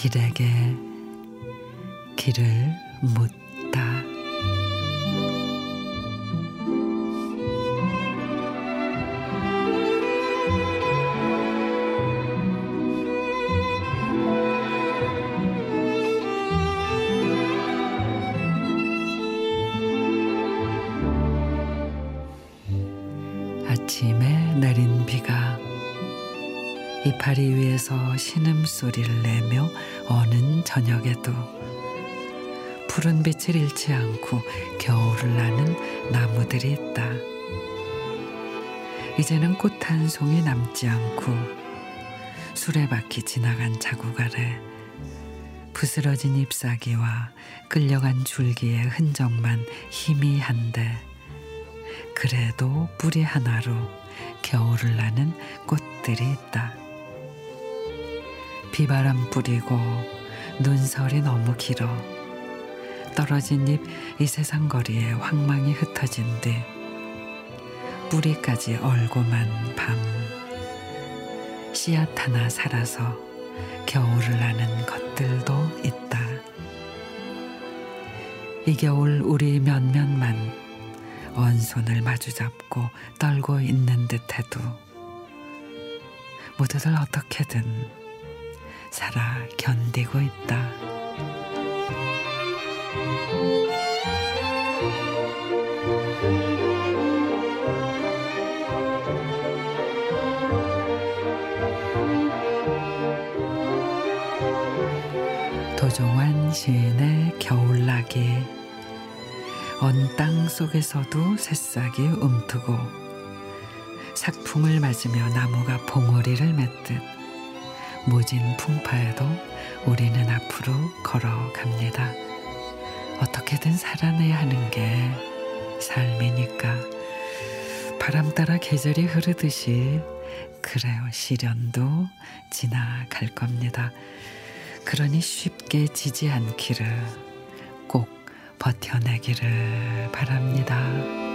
길에게 길을 묻다. 아침에 내린 비가 이파리 위에서 신음소리를 내며 어는 저녁에도 푸른 빛을 잃지 않고 겨울을 나는 나무들이 있다. 이제는 꽃 한 송이 남지 않고 수레바퀴 지나간 자국 아래 부스러진 잎사귀와 끌려간 줄기의 흔적만 희미한데 그래도 뿌리 하나로 겨울을 나는 꽃들이 있다. 비바람 뿌리고 눈설이 너무 길어 떨어진 잎 이 세상 거리에 황망이 흩어진 뒤 뿌리까지 얼고만 밤 씨앗 하나 살아서 겨울을 나는 것들도 있다. 이 겨울 우리 몇몇만 원손을 마주잡고 떨고 있는 듯해도 모두들 어떻게든 살아 견디고 있다. 도종환 시인의 겨울나기 언 땅 속에서도 새싹이 움트고 삭풍을 맞으며 나무가 봉오리를 맺듯 모진 풍파에도 우리는 앞으로 걸어갑니다. 어떻게든 살아내야 하는 게 삶이니까 바람 따라 계절이 흐르듯이 그래요 시련도 지나갈 겁니다. 그러니 쉽게 지지 않기를 꼭 버텨내기를 바랍니다.